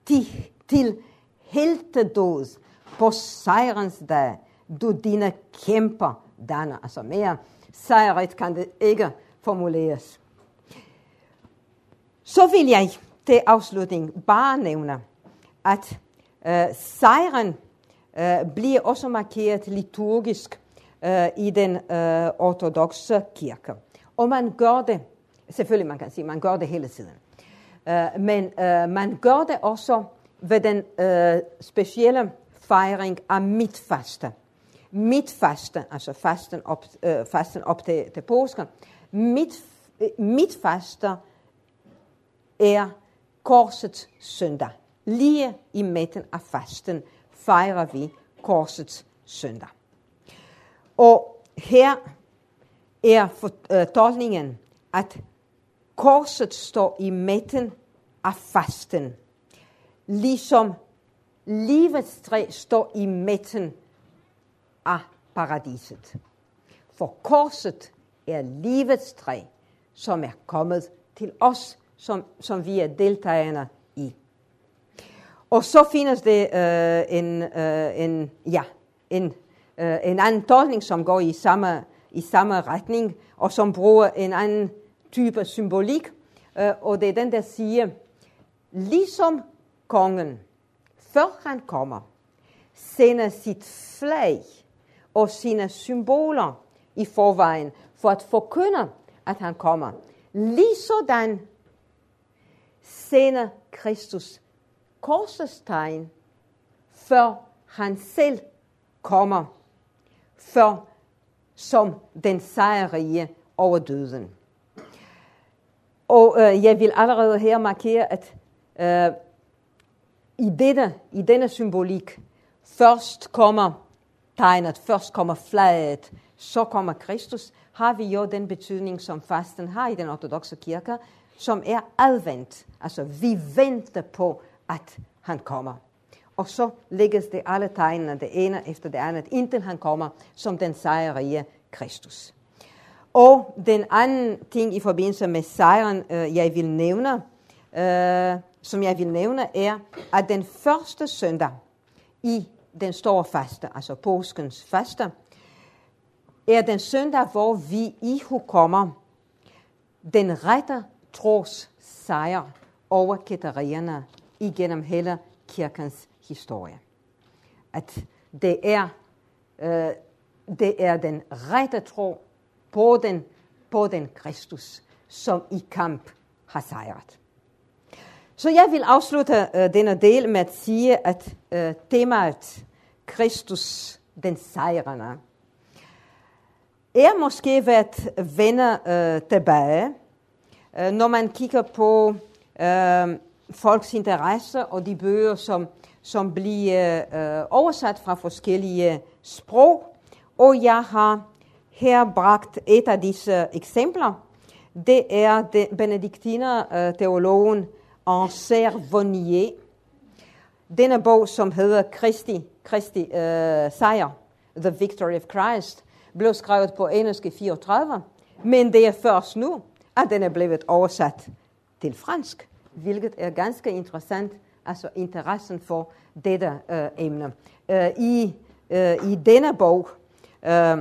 til, til heltedåd på sejrens dag, du dine kæmper danner. Altså mere sejret kan det ikke formuleres. Så vil jeg til afslutning bare nævne, at øh, sejren øh, bliver også markeret liturgisk Øh, i den øh, ortodoxe kirke. Og man gør det, selvfølgelig man kan sige, man gør det hele tiden. Øh, men øh, man gør det også ved den øh, specielle fejring af midtfaste. Midtfaste, altså fasten op, øh, fasten op til, til påsken. Midt, midtfaste er korsets søndag. Lige i midten af fasten fejrer vi korsets søndag. Og her er fortolkningen, øh, at korset står i midten af fasten, ligesom livets træ står i midten af paradiset. For korset er livets træ, som er kommet til os, som, som vi er deltagerne i. Og så findes det øh, en, øh, en, ja, en øh, en anden tolkning, som går i samme, i samme retning, og som bruger en anden type symbolik. Øh, og det er den, der siger, ligesom kongen, før han kommer, sender sit flag og sine symboler i forvejen, for at forkynde, at han kommer. Ligesådan sender Kristus korsets tegn, før han selv kommer for som den sejrige over døden. Og øh, jeg vil allerede her markere, at øh, i, dette, i denne symbolik først kommer tegnet, først kommer flaget, så kommer Kristus, har vi jo den betydning, som fasten har i den ortodoxe kirke, som er advent. Altså, vi venter på, at han kommer. Og så lægges det alle tegnene, det ene efter det andet, indtil han kommer som den sejrige Kristus. Og den anden ting i forbindelse med sejren, øh, jeg vil nævne, øh, som jeg vil nævne, er, at den første søndag i den store faste, altså påskens faste, er den søndag, hvor vi ihukommer den rette tros sejr over kætterierne igennem hele kirkens historie. At det er, øh, det er den rette tro på den, på den Kristus, som i kamp har sejret. Så jeg vil afslutte øh, denne del med at sige, at øh, temaet Kristus, den sejrende, er måske ved at vende øh, tilbage, øh, når man kigger på øh, folks interesse og de bøger, som, som bliver øh, oversat fra forskellige sprog. Og jeg har her bragt et af disse eksempler. Det er de benediktiner-teologen øh, Anser Vonnier. Denne bog, som hedder Kristi, Christi øh, sejr, The Victory of Christ, blev skrevet på engelsk i 34, men det er først nu, at den er blevet oversat til fransk, hvilket er ganske interessant, altså interessen for dette øh, emne. Øh, i, øh, I denne bog øh,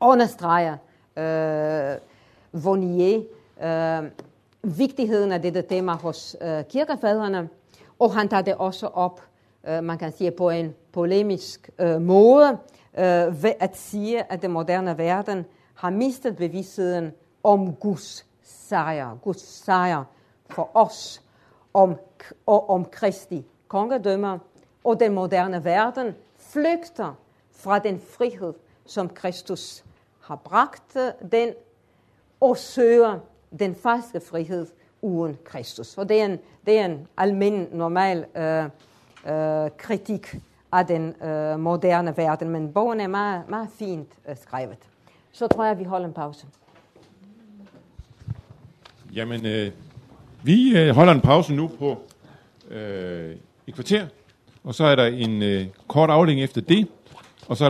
understreger øh, Vonnier øh, vigtigheden af dette tema hos øh, kirkefædrene, og han tager det også op, øh, man kan sige på en polemisk øh, måde, øh, ved at sige, at den moderne verden har mistet bevidstheden om Guds sejr, Guds sejr for os, om, og om Kristi kongedømme, og den moderne verden flygter fra den frihed, som Kristus har bragt den, og søger den falske frihed uden Kristus. Og det er en, det er en almindelig, normal øh, øh, kritik af den øh, moderne verden, men bogen er meget, meget fint øh, skrevet. Så tror jeg, at vi holder en pause. Jamen, øh, vi øh, holder en pause nu på øh, et kvarter, og så er der en øh, kort afdeling efter det, og så